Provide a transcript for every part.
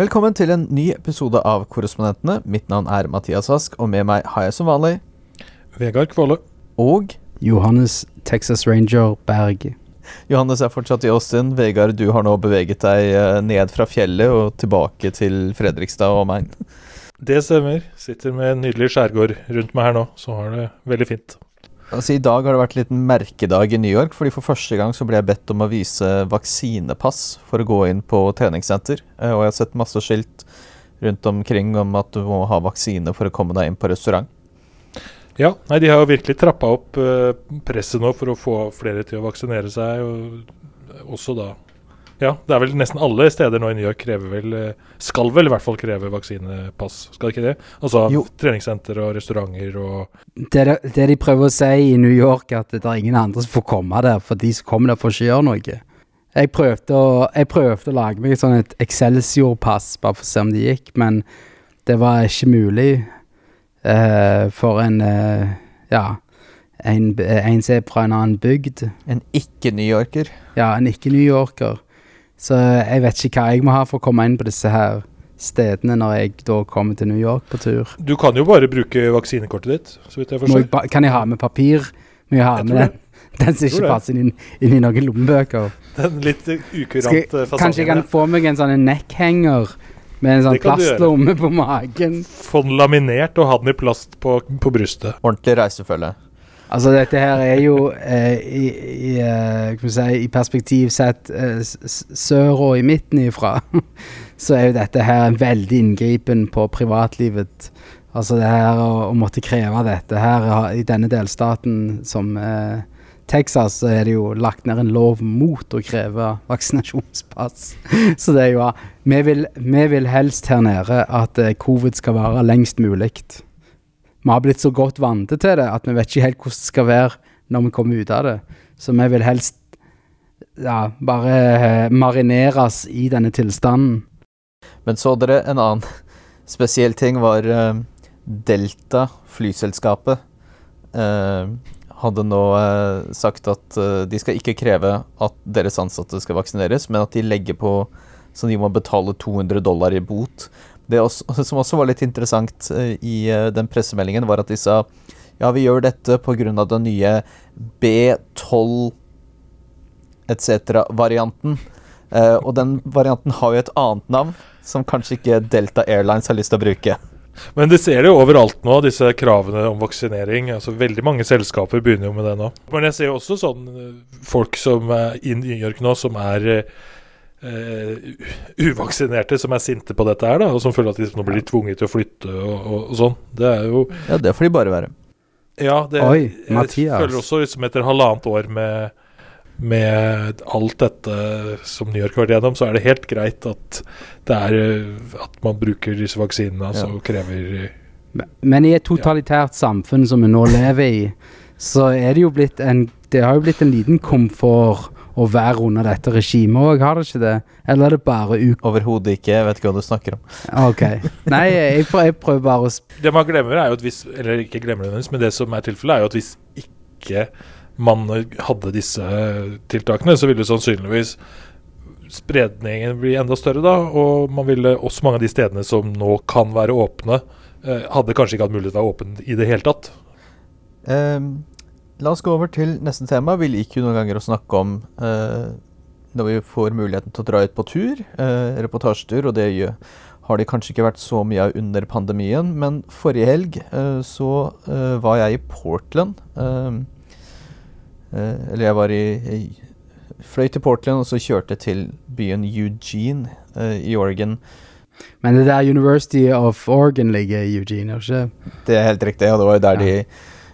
Velkommen til en ny episode av Korrespondentene. Mitt navn er Mathias Ask, og med meg har jeg som vanlig Vegard Kvåle. Og Johannes Texas Ranger Berg. Johannes er fortsatt i Austin. Vegard, du har nå beveget deg eh, ned fra fjellet og tilbake til Fredrikstad og omegn. Det stemmer. Sitter med en nydelig skjærgård rundt meg her nå, så har det veldig fint. Altså, I dag har det vært en liten merkedag i New York, fordi for første gang så ble jeg bedt om å vise vaksinepass for å gå inn på treningssenter. Eh, Og jeg har sett masse skilt rundt omkring om at du må ha vaksine for å komme deg inn på restaurant. Ja, nei, de har jo virkelig trappa opp eh, presset nå for å få flere til å vaksinere seg, og også da Ja, det er vel nesten alle steder nå i New York krever vel eh, Skal vel i hvert fall kreve vaksinepass, skal det ikke det? Altså Jo. treningssenter og restauranter og Det, det, det de prøver å si i New York, er at det er ingen andre som får komme der, for de som kommer der, får ikke gjøre noe. Jeg prøvde å, jeg prøvde å lage meg et sånn et Excelsior-pass, bare for å se om det gikk, men det var ikke mulig uh, for en uh, Ja, en, en som er fra en annen bygd. En ikke-New Yorker. Ja, en ikke-New Yorker. Så jeg vet ikke hva jeg må ha for å komme inn på disse her stedene når jeg da kommer til New York på tur. Du kan jo bare bruke vaksinekortet ditt, så vidt jeg forstår. jeg kan jeg ha med papir? Må jeg ha Jeg med den, den som ikke passer inn, inn i noen lommebøker? Den litt ukurant jeg, fasangen. kanskje jeg kan få meg en sånn neckhanger med en sånn plastlomme på magen? Få den laminert og ha den i plast på, på brystet. Ordentlig reisefølge. Altså, dette her er jo eh, i, i, eh, si, i perspektiv sett eh, sør og i midten ifra, så er jo dette her en veldig inngripen på privatlivet. Altså det her å, å måtte kreve dette her i denne delstaten som eh, Texas, så er det jo lagt ned en lov mot å kreve vaksinasjonspass. Så det er jo Vi vil, vi vil helst her nede at eh, covid skal vare lengst mulig. Vi har blitt så godt vante til det at vi vet ikke helt hvordan det skal være når vi kommer ut av det. Så vi vil helst ja, bare eh, marineres i denne tilstanden. Men så dere en annen spesiell ting var eh, Delta, flyselskapet, eh, hadde nå sagt at de skal ikke kreve at deres ansatte skal vaksineres, men at de legger på så de må betale 200 dollar i bot. Det også, som også var litt interessant eh, i eh, den pressemeldingen, var at de sa ja, vi gjør dette pga. den nye B12 etc.-varianten. Eh, og den varianten har jo et annet navn, som kanskje ikke Delta Airlines har lyst til å bruke. Men det ser jo overalt nå, disse kravene om vaksinering. Altså Veldig mange selskaper begynner jo med det nå. Men jeg ser jo også sånn eh, folk som er i New York nå, som er eh, uvaksinerte, som er sinte på dette her, da, og som føler at de nå blir tvunget til å flytte og, og, og sånn. Det er jo Ja, det får de bare være. Ja, det Oi, jeg Mathias. føler også liksom etter halvannet år med med alt dette som New York har vært gjennom, så er det helt greit at det er eh, at man bruker disse vaksinene, altså Ja. krever eh, Men- Men i et totalitært samfunn som vi nå lever i, så er det jo blitt en Det har jo blitt en liten komfort å være under dette regimet òg, har det ikke det? Eller er det bare u... Overhodet ikke. Jeg vet ikke hva du snakker om. OK. Nei, jeg prøver, jeg prøver bare å sp Det man glemmer, er jo at hvis Eller ikke glemmer det nødvendigvis, men det som er tilfellet, er jo at hvis ikke man hadde disse tiltakene, så ville sannsynligvis spredningen bli enda større da, og man ville også mange av de stedene som nå kan være åpne, eh, hadde kanskje ikke hatt mulighet til å være åpne i det hele tatt. Ehm, la oss gå over til neste tema. Vi liker jo noen ganger å snakke om eh, når vi får muligheten til å dra ut på tur, eh, reportasjetur, og det gjør, har det kanskje ikke vært så mye av under pandemien, men forrige helg eh, så eh, var jeg i Portland. ehm, eh, eller jeg var i, i Fløy til Portland og så kjørte til byen Eugene eh, i Oregon. Men det der University of Oregon ligger i Eugene, ikke? Det er helt riktig, og det var jo der Ja. de eh,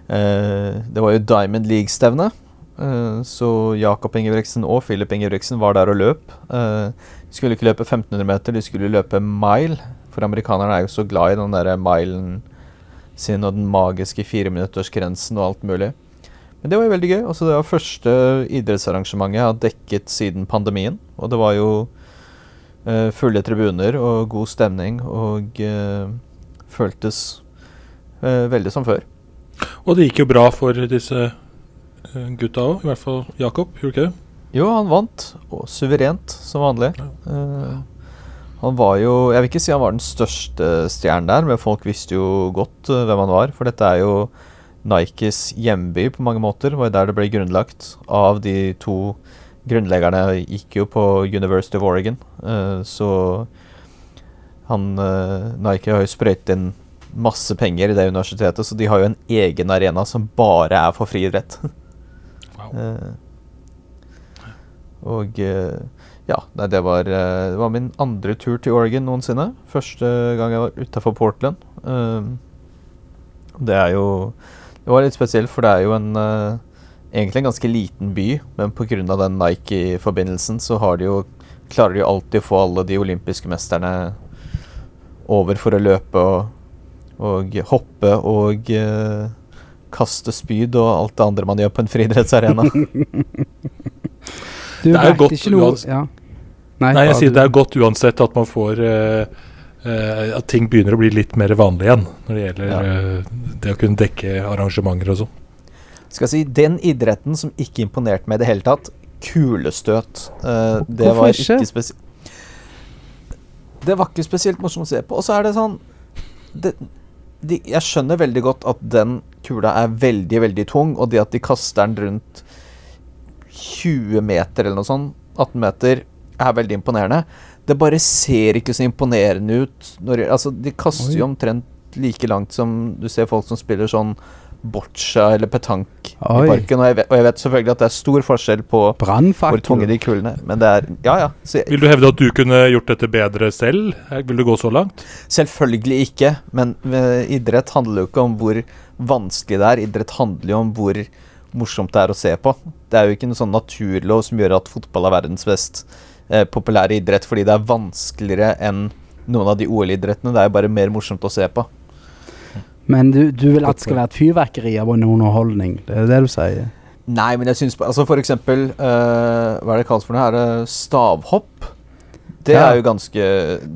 Det var jo Diamond League-stevne. eh, så Jakob Ingebrigtsen og Filip Ingebrigtsen var der og løp. Eh, de skulle ikke løpe 1500 meter, de skulle løpe mile. For amerikanerne er jo så glad i den der milen sin og den magiske fireminuttersgrensen og alt mulig. Men det var jo veldig gøy. Altså, det var første idrettsarrangementet jeg har dekket siden pandemien. Og det var jo uh, fulle tribuner og god stemning, og uh, føltes uh, veldig som før. Og det gikk jo bra for disse eh, gutta òg, i hvert fall Jakob, gjorde ikke det? Jo, han vant, og suverent som vanlig. Ja. Uh, Han var jo Jeg vil ikke si han var den største stjernen der, men folk visste jo godt uh, hvem han var. For dette er jo Nikes hjemby på mange måter. Det var der det ble grunnlagt. Av de to grunnleggerne gikk jo på University of Oregon, uh, så han Nike har jo sprøytet inn masse penger i det universitetet, så de har jo en egen arena som bare er for friidrett. Wow. og ja, nei, det var, det var min andre tur til Oregon noensinne. Første gang jeg var utafor Portland. Det er jo Det var litt spesielt, for det er jo en egentlig en ganske liten by, men pga. den Nike-forbindelsen så har de jo klarer de jo alltid å få alle de olympiske mesterne over for å løpe og, og hoppe og uh, kaste spyd og alt det andre man gjør på en friidrettsarena. Det er jo godt uansett ja. Nei, jeg sier du- det er godt uansett at man får uh, uh, At ting begynner å bli litt mer vanlig igjen når det gjelder Ja. det å kunne dekke arrangementer og sånn. Skal jeg si, Den idretten som ikke imponerte meg i det hele tatt, kulestøt. Uh, det var ikke? ikke spesielt Det var ikke spesielt morsomt å se på. Og så er det sånn det, de, Jeg skjønner veldig godt at den kula er veldig, veldig tung, og det at de kaster den rundt 20 meter eller noe sånt, 18 meter, er veldig imponerende. Det bare ser ikke så imponerende ut når Altså, de kaster Oi. jo omtrent like langt som du ser folk som spiller sånn boccia eller petank Oi. i parken. Og jeg, vet, og jeg vet selvfølgelig at det er stor forskjell på hvor tunge de kulene er, men det er Ja, ja. Så jeg, Vil du hevde at du kunne gjort dette bedre selv? Vil du gå så langt? selvfølgelig ikke, men eh, idrett handler jo ikke om hvor vanskelig det er. Idrett handler jo om hvor morsomt det er å se på. Det er jo ikke noen sånn naturlov som gjør at fotball er verdens mest eh, populære idrett fordi det er vanskeligere enn noen av de OL-idrettene. Det er jo bare mer morsomt å se på. Men du, du vil at det skal være et fyrverkeri av en underholdning? Det er det du sier? Nei, men jeg syns Altså for eksempel uh, Hva er det kalt for noe? her? stavhopp? Det Ja. er jo ganske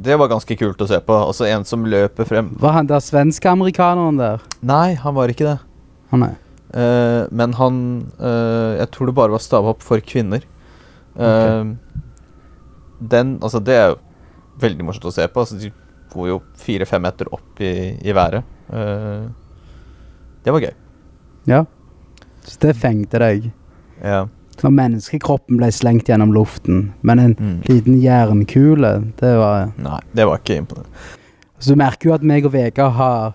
Det var ganske kult å se på. Altså en som løper frem Var han der svenske-amerikaneren der? Nei, han var ikke det. Han er Uh, men han uh, Jeg tror det bare var stavhopp for kvinner. Eh, Den Altså, det er jo veldig morsomt å se på. Altså, de går jo fire-fem meter opp i, i været. Eh, det var gøy. Ja. Så det fengte deg. Ja. Når menneskekroppen ble slengt gjennom luften. Men en Mm. liten jernkule, det var Nei, det var ikke imponerende. Så du merker jo at meg og Vegard har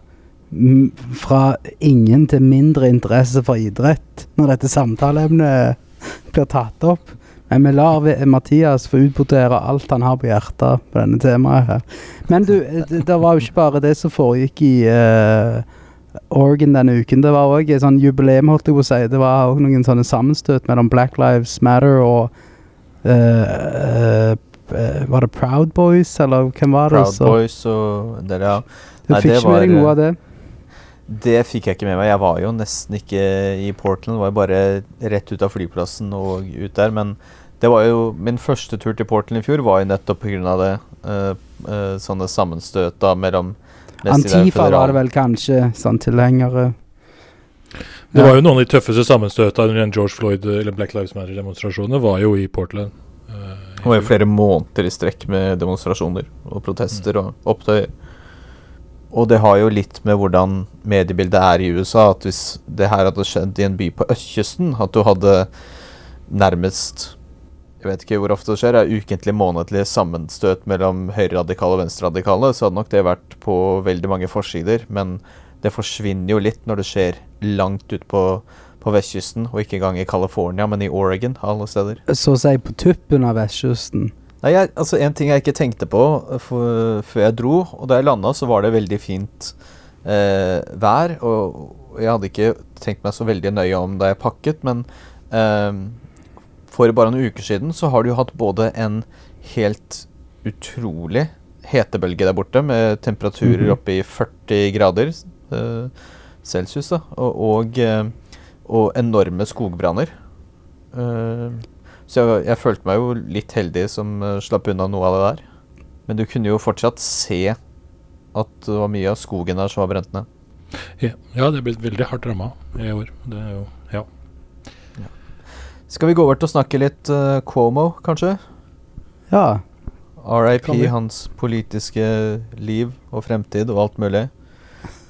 fra ingen til mindre interesse for idrett når dette samtaleemnet blir tatt opp. Men vi lar Mathias få utbrodere alt han har på hjertet på denne temaet her. Men du, det, det var jo ikke bare det som foregikk i uh, Oregon denne uken. Det var òg et sånn jubileum, holdt jeg på å si. Det var òg noen sånne sammenstøt mellom Black Lives Matter og uh, eh, eh, Var det Proud Boys, eller hvem var det? Proud så- Boys og en ja. Du Nei, fikk ikke med deg noe av det? Det fikk jeg ikke med meg. Jeg var jo nesten ikke i Portland. Var jo bare rett ut av flyplassen og ut der. Men det var jo min første tur til Portland i fjor var jo nettopp pga. det. Uh, uh, sånne sammenstøt da mellom Antifa var det vel kanskje, sånn tilhengere. Det Ja. var jo noen av de tøffeste sammenstøtene under George Floyd- eller Black Lives Matter-demonstrasjonene var jo i Portland. Uh, i Det var jo flere måneder i strekk med demonstrasjoner og protester og opptøyer. Og det har jo litt med hvordan mediebildet er i USA. At hvis det her hadde skjedd i en by på østkysten, at du hadde nærmest Jeg vet ikke hvor ofte det skjer, er ukentlig, månedlig sammenstøt mellom høyreradikale og venstreradikale, så hadde nok det vært på veldig mange forsider. Men det forsvinner jo litt når det skjer langt ut på, på vestkysten, og ikke engang i California, men i Oregon, alle steder. Så å si på tuppen av vestkysten. Nei, jeg, altså En ting jeg ikke tenkte på for, før jeg dro, og da jeg landa, så var det veldig fint eh, vær. Og jeg hadde ikke tenkt meg så veldig nøye om da jeg pakket, men eh, for bare noen uker siden så har du jo hatt både en helt utrolig hetebølge der borte, med temperaturer Mhm. oppe i 40 grader uh, celsius, da, og, og, eh, og enorme skogbranner. Uh, så jeg, jeg følte meg jo litt heldig som slapp unna noe av det der. Men du kunne jo fortsatt se at det var mye av skogen der som var brent ned. Ja, ja, det er blitt veldig hardt ramma i år. Det er jo Ja. Skal vi gå over til å snakke litt uh, Cuomo, kanskje? Ja. RIP hans politiske liv og fremtid og alt mulig.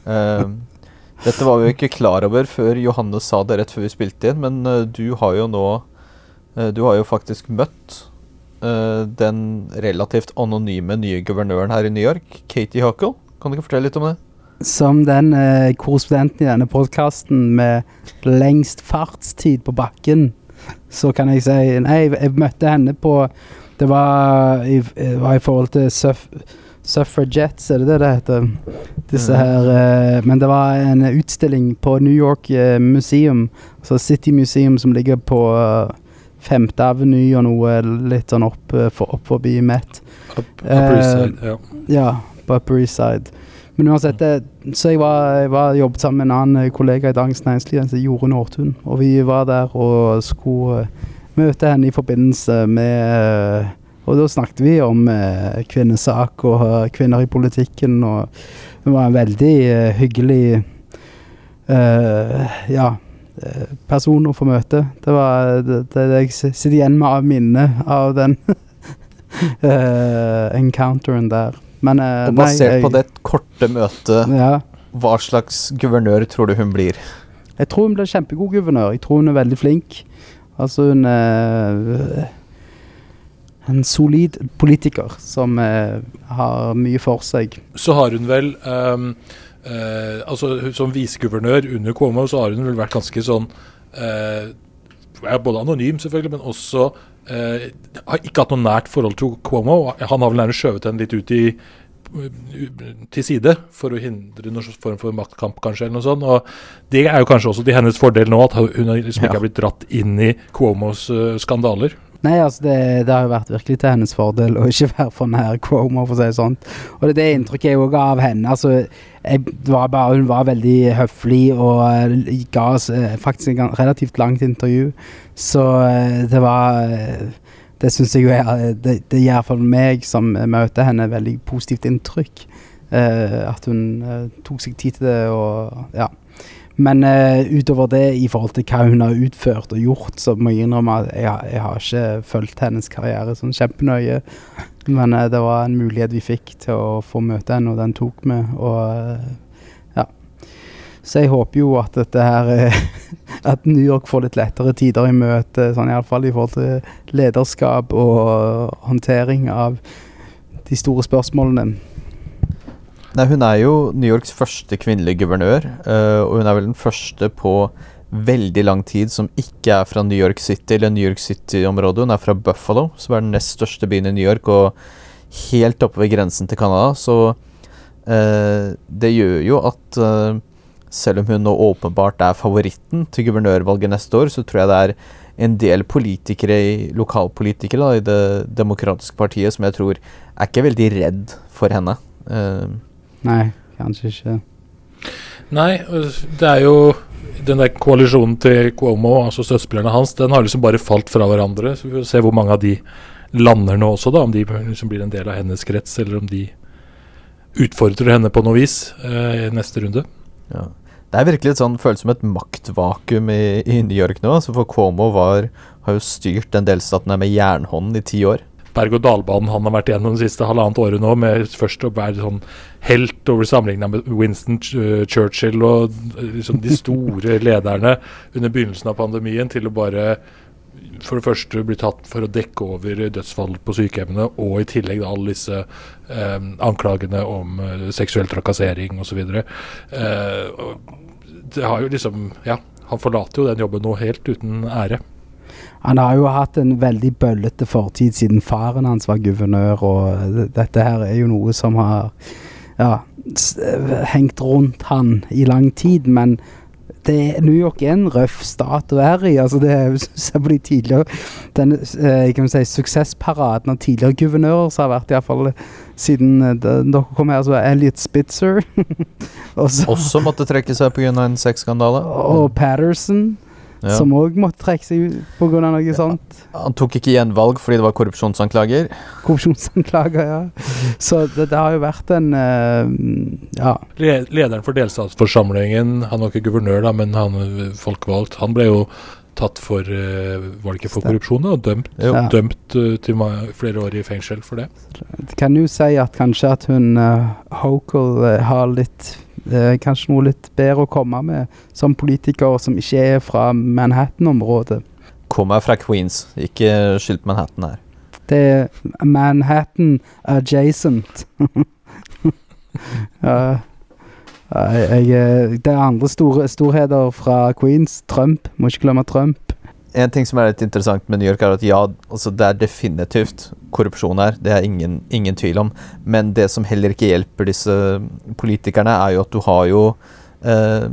Eh, dette var vi jo ikke klar over før Johannes sa det rett før vi spilte inn, men uh, du har jo nå eh, Du har jo faktisk møtt den relativt anonyme nye guvernøren her i New York, Katie Huckle. Kan du ikke fortelle litt om det? Som den korrespondenten i denne podkasten med lengst fartstid på bakken, så kan jeg si Nei, jeg, jeg møtte henne på Det var i, var i forhold til suff, Suffragettes, er det det det heter? Disse her eh, Men det var en utstilling på New York eh, Museum, altså City Museum, som ligger på eh, Femte Avenue og noe litt sånn opp, eh, for, opp forbi Met. Up, Upper East Eh, Side, ja. Ja, på Upper East Side. Men uansett, det, så jeg var, jeg var jobbet sammen med en annen eh, kollega i Dagens Næringsliv, som Jorunn Aartun. Og vi var der og skulle eh, møte henne i forbindelse med eh, Og da snakket vi om eh, kvinnesak og eh, kvinner i politikken, og hun var en veldig eh, hyggelig uh, Ja. eh, Person å få møte. Det var det, det jeg sitter igjen med av minnet av den uh, encounteren der. Men uh, Og basert nei, på det korte møtet, Ja. hva slags guvernør tror du hun blir? Jeg tror hun blir kjempegod guvernør. Jeg tror hun er veldig flink. Altså hun er en solid politiker som uh, har mye for seg. Så har hun vel um, uh, altså Som viseguvernør under Cuomo så har hun vel vært ganske sånn eh, er Både anonym, selvfølgelig, men også eh, har ikke hatt noe nært forhold til Cuomo. Han har vel nærmest skjøvet henne litt ut i til side for å hindre noen form for maktkamp, kanskje. eller noe sånt, og Det er jo kanskje også til hennes fordel nå, at hun liksom ikke har blitt dratt inn i Cuomos uh, skandaler. Nei, altså det, det har jo vært virkelig til hennes fordel å ikke være for nær Cuomo, for å si det sånn. Og det er det inntrykket jeg òg av henne. Altså, var bare, hun var veldig høflig og eh, ga oss eh, faktisk et relativt langt intervju. Så eh, det var Det syns jeg jo er Det, det gir iallfall meg som møter henne, veldig positivt inntrykk. At hun tok seg tid til det og Ja. Men uh, utover det, i forhold til hva hun har utført og gjort, så må jeg innrømme at jeg, jeg har ikke fulgt hennes karriere sånn kjempenøye. Men uh, det var en mulighet vi fikk til å få møte henne, og den tok vi. Og uh, ja. Så jeg håper jo at dette her At New York får litt lettere tider i møte, sånn iallfall i forhold til lederskap og håndtering av de store spørsmålene. Nei, Hun er jo New Yorks første kvinnelige guvernør, eh, og hun er vel den første på veldig lang tid som ikke er fra New York City eller New York City-området. Hun er fra Buffalo, som er den nest største byen i New York, og helt oppe ved grensen til Canada. Så eh, det gjør jo at eh, selv om hun nå åpenbart er favoritten til guvernørvalget neste år, så tror jeg det er en del politikere, lokalpolitikere da, i Det demokratiske partiet som jeg tror er ikke veldig redd for henne. Eh, Nei, kanskje ikke. Nei, det er jo den der koalisjonen til Cuomo, altså støttespillerne hans, den har liksom bare falt fra hverandre. Så vi får se hvor mange av de lander nå også, da. Om de liksom blir en del av hennes krets, eller om de utfordrer henne på noe vis eh, i neste runde. Ja. Det er virkelig et sånn, føles som et maktvakuum i, i New York nå. Altså for Cuomo var, har jo styrt den delstaten her med jernhånden i ti år. Berg-og-dal-banen han har vært gjennom det siste halvannet året nå, med først å være sånn helt over sammenligna med Winston øh, Churchill og øh, liksom de store lederne under begynnelsen av pandemien, til å bare for det første bli tatt for å dekke over dødsfall på sykehjemmene, og i tillegg da alle disse eh, anklagene om eh, seksuell trakassering osv. Eh, det har jo liksom Ja, han forlater jo den jobben nå helt uten ære. Han har jo hatt en veldig bøllete fortid siden faren hans var guvernør, og dette her er jo noe som har ja, eh, hengt rundt han i lang tid, men det, New York er en røff stat å være i. altså det er på de tidligere Den eh, kan si, suksessparaden av tidligere guvernører som har vært iallfall siden eh, da- dere kom her, så var Elliot Spitzer Også, Også måtte trekke seg pga. en sexskandale. og Patterson, Ja. som òg måtte trekke seg pga. noe sånt. Han tok ikke gjenvalg fordi det var korrupsjonsanklager. korrupsjonsanklager, ja. Så det, det har jo vært en uh, Ja. Lederen for delstatsforsamlingen, han var ikke guvernør, da, men han folkevalgt, han ble jo tatt for eh, Var det ikke for korrupsjon, da? Og dømt, Ja. dømt eh, til flere år i fengsel for det. Det kan jo si at kanskje at hun uh, Hokel har litt eh, Kanskje noe litt bedre å komme med som politiker som ikke er fra Manhattan-området. Kommer fra Queens, ikke skyldt Manhattan her. Det er Manhattan adjacent. ja. Ja, jeg, jeg, det er andre store storheter fra Queens. Trump. Må ikke glemme Trump. En ting som er litt interessant med New York, er at ja, altså det er definitivt korrupsjon her. Det er ingen, ingen tvil om. Men det som heller ikke hjelper disse politikerne, er jo at du har jo eh,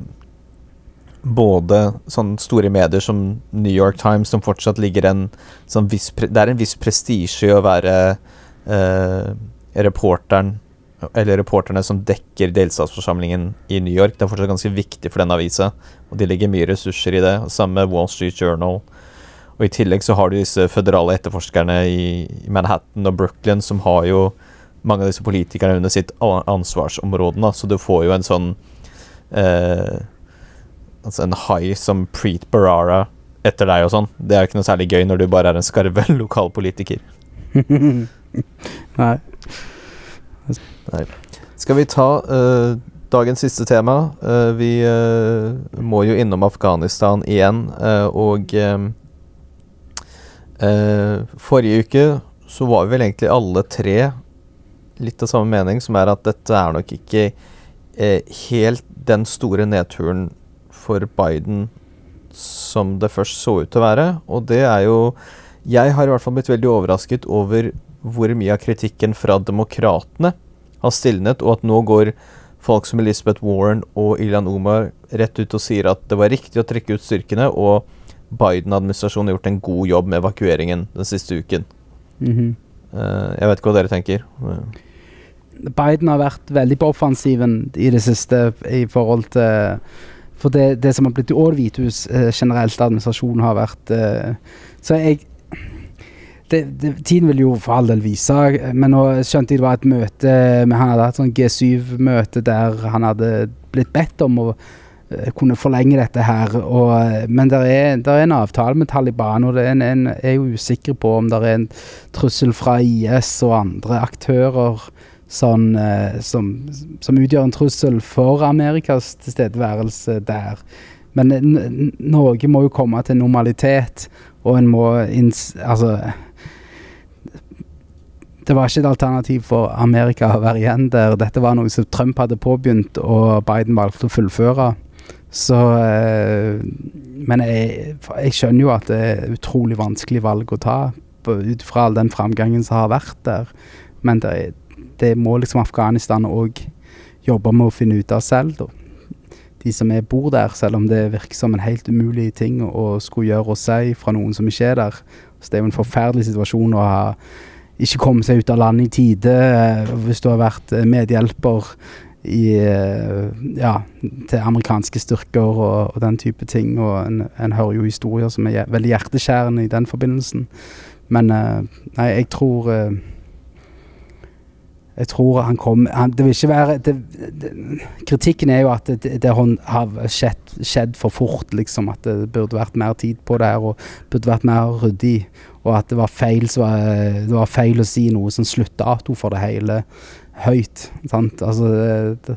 både sånne store medier som New York Times, som fortsatt ligger en sånn viss Det er en viss prestisje i å være eh, reporteren eller reporterne som dekker delstatsforsamlingen i New York. Det er fortsatt ganske viktig for den avisa, og de legger mye ressurser i det. Samme med Wall Street Journal. Og i tillegg så har du disse føderale etterforskerne i Manhattan og Brooklyn som har jo mange av disse politikerne under sitt ansvarsområde, så du får jo en sånn eh, Altså en hai som Preet Barara etter deg og sånn. Det er jo ikke noe særlig gøy når du bare er en skarve lokalpolitiker. Nei. Skal vi ta uh, dagens siste tema? Uh, vi uh, må jo innom Afghanistan igjen, og Forrige uke så var vi vel egentlig alle tre litt av samme mening, som er at dette er nok ikke helt den store nedturen for Biden som det først så ut til å være. Og det er jo Jeg har i hvert fall blitt veldig overrasket over hvor mye av kritikken fra demokratene har stilnet, og at nå går folk som Elizabeth Warren og Ilhan Omar rett ut og sier at det var riktig å trekke ut styrkene, og Biden-administrasjonen har gjort en god jobb med evakueringen den siste uken. Mm -hmm. jeg vet ikke hva dere tenker. Biden har vært veldig på offensiven i det siste i forhold til For det, det som har blitt Og Det hvite hus eh, generelt, administrasjonen, har vært eh, Så jeg det, det, Tiden vil jo for all del vise, men nå skjønte jeg det var et møte med Han hadde hatt sånn G7-møte der han hadde blitt bedt om å eh, kunne forlenge dette her. Og, eh, men det er, er en avtale med Taliban, og det er en, en, er jo usikker på om det er en trussel fra IS og andre aktører sånn, eh, som, som utgjør en trussel for Amerikas tilstedeværelse der. Men Norge må jo komme til normalitet, og en må inns... Altså Det var ikke et alternativ for Amerika å være igjen der. Dette var noe som Trump hadde påbegynt, og Biden valgte å fullføre. Så eh, Men jeg, jeg skjønner jo at det er utrolig vanskelig valg å ta, ut fra all den framgangen som har vært der. Men det, det må liksom Afghanistan òg jobbe med å finne ut av selv, da. De som er bor der, selv om det virker som en helt umulig ting å skulle gjøre og si fra noen som ikke er der. Så det er jo en forferdelig situasjon å ha ikke komme seg ut av landet i tide. eh, Hvis du har vært eh, medhjelper i, eh, ja, til amerikanske styrker og, og den type ting. Og en, en hører jo historier som er veldig hjerteskjærende i den forbindelsen. Men nei, jeg tror Jeg tror han kom Det vil ikke være det, det, Kritikken er jo at det, det, har skjedd, skjedd for fort, liksom. At det burde vært mer tid på det her, og burde vært mer ryddig. Og at det var feil, var, det var feil å si noe som sluttdato for det hele høyt. Sant? Altså, det,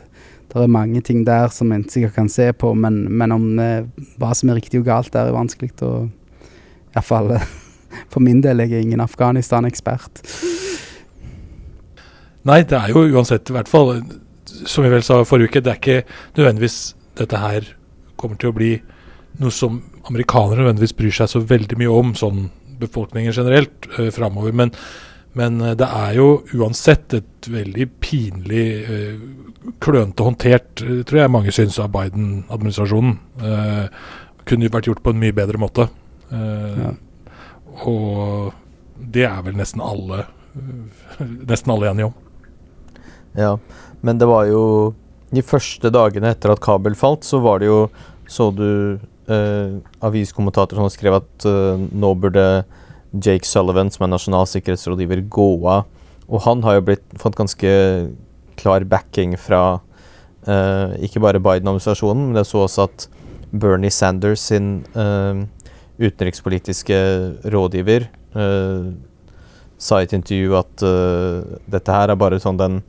det er mange ting der som en sikkert kan se på, men, men om eh, hva som er riktig og galt, der er vanskelig å Iallfall for min del, jeg er ingen Afghanistan-ekspert. Nei, det er jo uansett, i hvert fall, som vi vel sa forrige uke, det er ikke nødvendigvis dette her kommer til å bli noe som amerikanere nødvendigvis bryr seg så veldig mye om, sånn befolkningen generelt, uh, framover. Men, men eh, det er jo uansett et veldig pinlig, uh, klønete håndtert, tror jeg mange syns, av Biden-administrasjonen. Eh, kunne vært gjort på en mye bedre måte. Eh, Ja. Og det er vel nesten alle nesten alle enige om. Ja, men det var jo De første dagene etter at Kabel falt, så var det jo Så du eh, aviskommentatorer som skrev at eh, nå burde Jake Sullivan, som er nasjonal sikkerhetsrådgiver, gå av. Og han har jo blitt, fått ganske klar backing fra eh, ikke bare Biden-administrasjonen, men jeg så også at Bernie Sanders sin eh, utenrikspolitiske rådgiver eh, sa i et intervju at eh, dette her er bare sånn den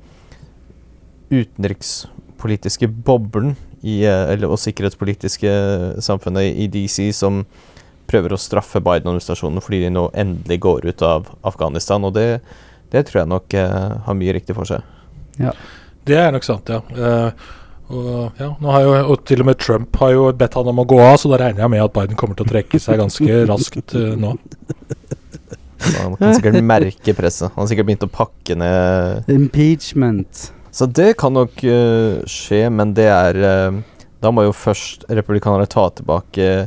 utenrikspolitiske boblen i, eh, eller, og sikkerhetspolitiske samfunnet i DC som prøver å straffe Biden-administrasjonen fordi de nå endelig går ut av Afghanistan. Og det, det tror jeg nok eh, har mye riktig for seg. Det er nok sant, ja. Eh, og, ja nå har jo, og til og med Trump har jo bedt han om å gå av, så da regner jeg med at Biden kommer til å trekke seg ganske raskt eh, nå. Så han kan sikkert merke presset. Han har sikkert begynt å pakke ned Impeachment. Så det kan nok uh, skje, men det er uh, Da må jo først republikanerne ta tilbake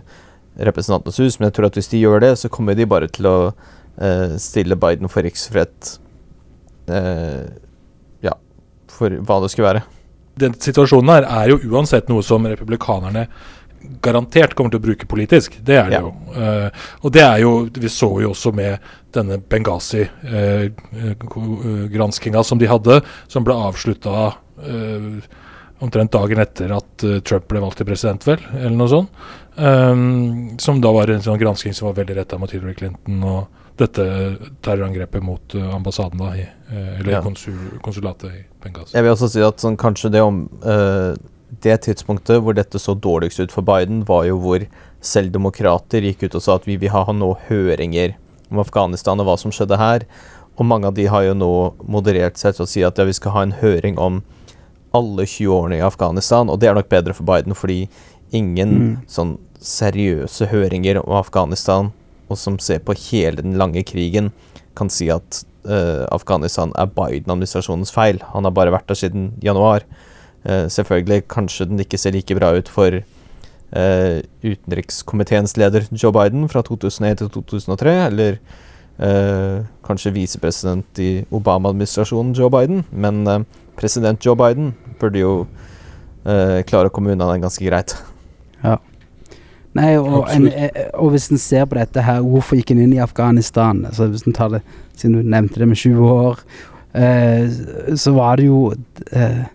Representantenes hus, men jeg tror at hvis de gjør det, så kommer de bare til å uh, stille Biden for riksfrett eh, Ja, for hva det skulle være. Den situasjonen her er jo uansett noe som republikanerne garantert kommer til å bruke politisk. Det er det Ja. jo. Uh, og det er jo Vi så jo også med denne Benghazi-granskinga som de hadde, som ble avslutta omtrent dagen etter at eh, Trump ble valgt til president, vel, eller noe sånt. Um, som da var en sånn gransking som var veldig retta mot Hillary Clinton og dette terrorangrepet mot eh, ambassaden, da, i, eh, eller Ja. konsul, konsulatet i Benghazi. Jeg vil også si at sånn, kanskje det om eh, Det tidspunktet hvor dette så dårligst ut for Biden, var jo hvor selv demokrater gikk ut og sa at vi vil ha nå høringer om Afghanistan og hva som skjedde her. Og mange av de har jo nå moderert seg til å si at ja, vi skal ha en høring om alle 20 årene i Afghanistan, og det er nok bedre for Biden, fordi ingen Mm. sånn seriøse høringer om Afghanistan, og som ser på hele den lange krigen, kan si at uh, Afghanistan er Biden-administrasjonens feil. Han har bare vært der siden januar. Eh, selvfølgelig kanskje den ikke ser like bra ut for Uh, utenrikskomiteens leder Joe Biden fra 2001 til 2003, eller uh, kanskje visepresident i Obama-administrasjonen Joe Biden, men uh, president Joe Biden burde jo klare å komme unna den ganske greit. Nei, og, en, og hvis en ser på dette her, hvorfor gikk en inn i Afghanistan? Altså Hvis en tar det, Siden du nevnte det med 20 år, eh, så var det jo eh,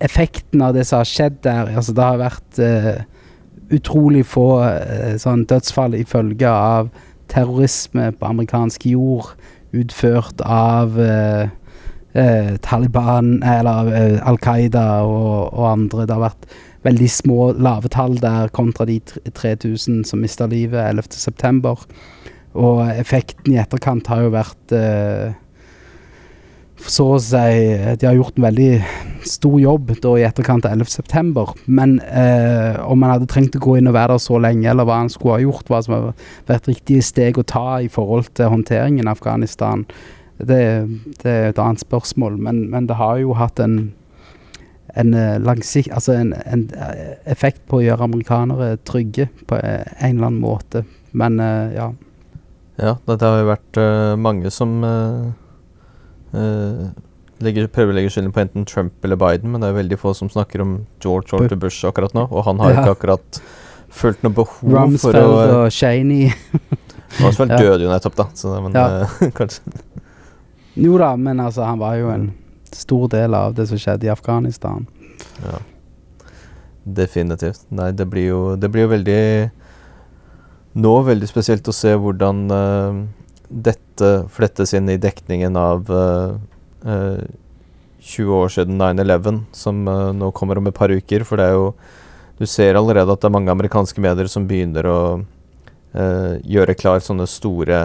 Effekten av det som har skjedd der altså Det har vært uh, utrolig få uh, sånn dødsfall i følge av terrorisme på amerikansk jord utført av uh, Taliban, eller Al Qaida og, og andre. Det har vært veldig små, lave tall der kontra de 3000 som mista livet 11.9. Og effekten i etterkant har jo vært så å si De har gjort en veldig stor jobb da i etterkant av 11.9. Men eh, om man hadde trengt å gå inn og være der så lenge, eller hva han skulle ha gjort, hva som har vært riktige steg å ta i forhold til håndteringen av Afghanistan, det, det er et annet spørsmål. Men, men det har jo hatt en en, eh, langsikt, altså en, en eh, effekt på å gjøre amerikanere trygge på eh, en eller annen måte. Men eh, ja. Ja, det har jo vært eh, mange som eh, eh, legger, prøver å legge skylden på enten Trump eller Biden, men det er veldig få som snakker om George Walter Bush akkurat nå, og han har Ja. ikke akkurat følt noe behov for å Rumsfeld og Shaney. Rumsfeld Ja. døde jo nettopp, da, så, men Ja. eh, kanskje Jo da, men altså, han var jo en stor del av det som skjedde i Afghanistan. Ja. Definitivt. Nei, det blir jo Det blir jo veldig Nå veldig spesielt å se hvordan eh, dette flettes inn i dekningen av uh, uh, 20 år siden 9-11, som eh, nå kommer om et par uker. For det er jo Du ser allerede at det er mange amerikanske medier som begynner å eh, gjøre klar sånne store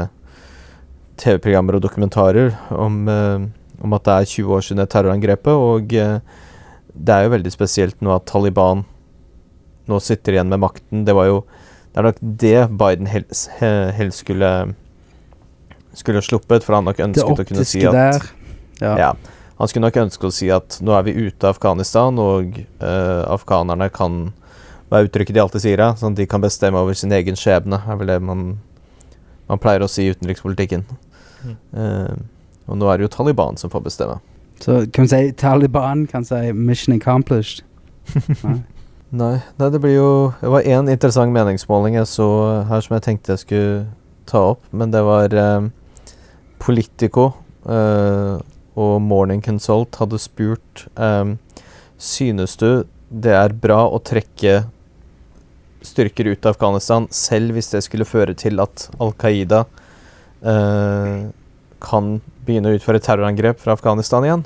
TV-programmer og dokumentarer om, eh, om at det er 20 år siden terrorangrepet. Og det er jo veldig spesielt nå at Taliban nå sitter igjen med makten. Det var jo Det er nok det Biden helst, he- helst skulle skulle sluppet, for han nok ønsket å kunne si at der. Ja. ja. Han skulle nok ønske å si at nå er vi ute av Afghanistan, og uh, afghanerne kan Hva er uttrykket de alltid sier? da? Sånn at de kan bestemme over sin egen skjebne, er vel det man, man pleier å si i utenrikspolitikken. Mm. Uh, og nå er det jo Taliban som får bestemme. Så kan vi si Taliban kan si 'mission accomplished'. Nei. Nei, nei, det blir jo Det var én interessant meningsmåling jeg så her som jeg tenkte jeg skulle ta opp, men det var eh, Politico uh, og Morning Consult hadde spurt um, Synes du det er bra å trekke styrker ut av Afghanistan, selv hvis det skulle føre til at Al Qaida uh, kan begynne å utføre terrorangrep fra Afghanistan igjen.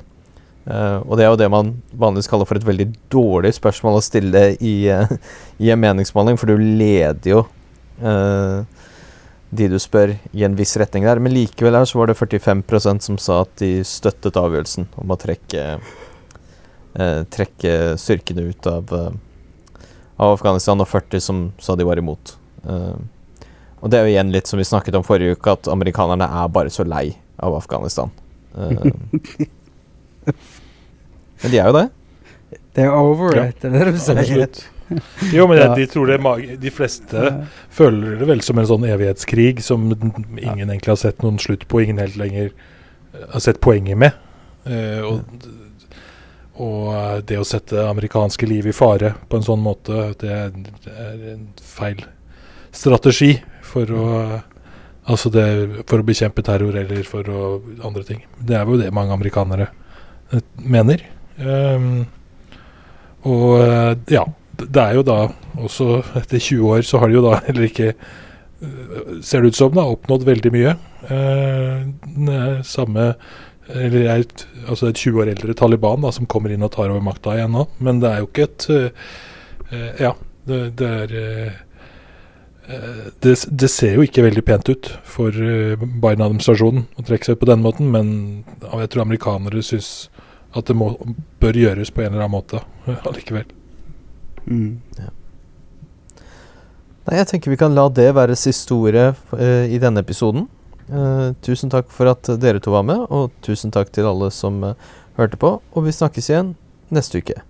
Uh, og det er jo det man vanligvis kaller for et veldig dårlig spørsmål å stille i, uh, i en meningsmåling, for du leder jo eh, de du spør, i en viss retning der. Men likevel her så var det 45% som sa at de støttet avgjørelsen om å trekke, eh, trekke styrkene ut av, eh, av Afghanistan, og 40 som sa de var imot. Eh, og det er jo igjen litt som vi snakket om forrige uke, at amerikanerne er bare så lei av Afghanistan. Eh, men de er jo det. Er over Ja, it, det er det du sier. Jo, men jeg, de tror det de fleste føler det vel som en sånn evighetskrig som ingen egentlig har sett noen slutt på, ingen helt lenger eh, har sett poenget med. Eh, og, og eh, det å sette amerikanske liv i fare på en sånn måte, det er, det er en feil strategi for å Altså det, for å bekjempe terror eller for å andre ting. Det er jo det mange amerikanere mener. Um, og ja, det er jo da også etter 20 år så har de jo da heller ikke eh, Ser det ut som da oppnådd veldig mye. Eh, samme Eller er et, altså et 20 år eldre Taliban da som kommer inn og tar over makta igjen nå. Men det er jo ikke et eh, Ja, det, det er eh, eh, det, det ser jo ikke veldig pent ut for eh, Biden-administrasjonen å trekke seg ut på den måten, men jeg tror amerikanere syns at det må, bør gjøres på en eller annen måte allikevel. Mm. Nei, jeg tenker vi kan la det være siste ordet uh, i denne episoden. Uh, tusen takk for at dere to var med, og tusen takk til alle som uh, hørte på. Og vi snakkes igjen neste uke.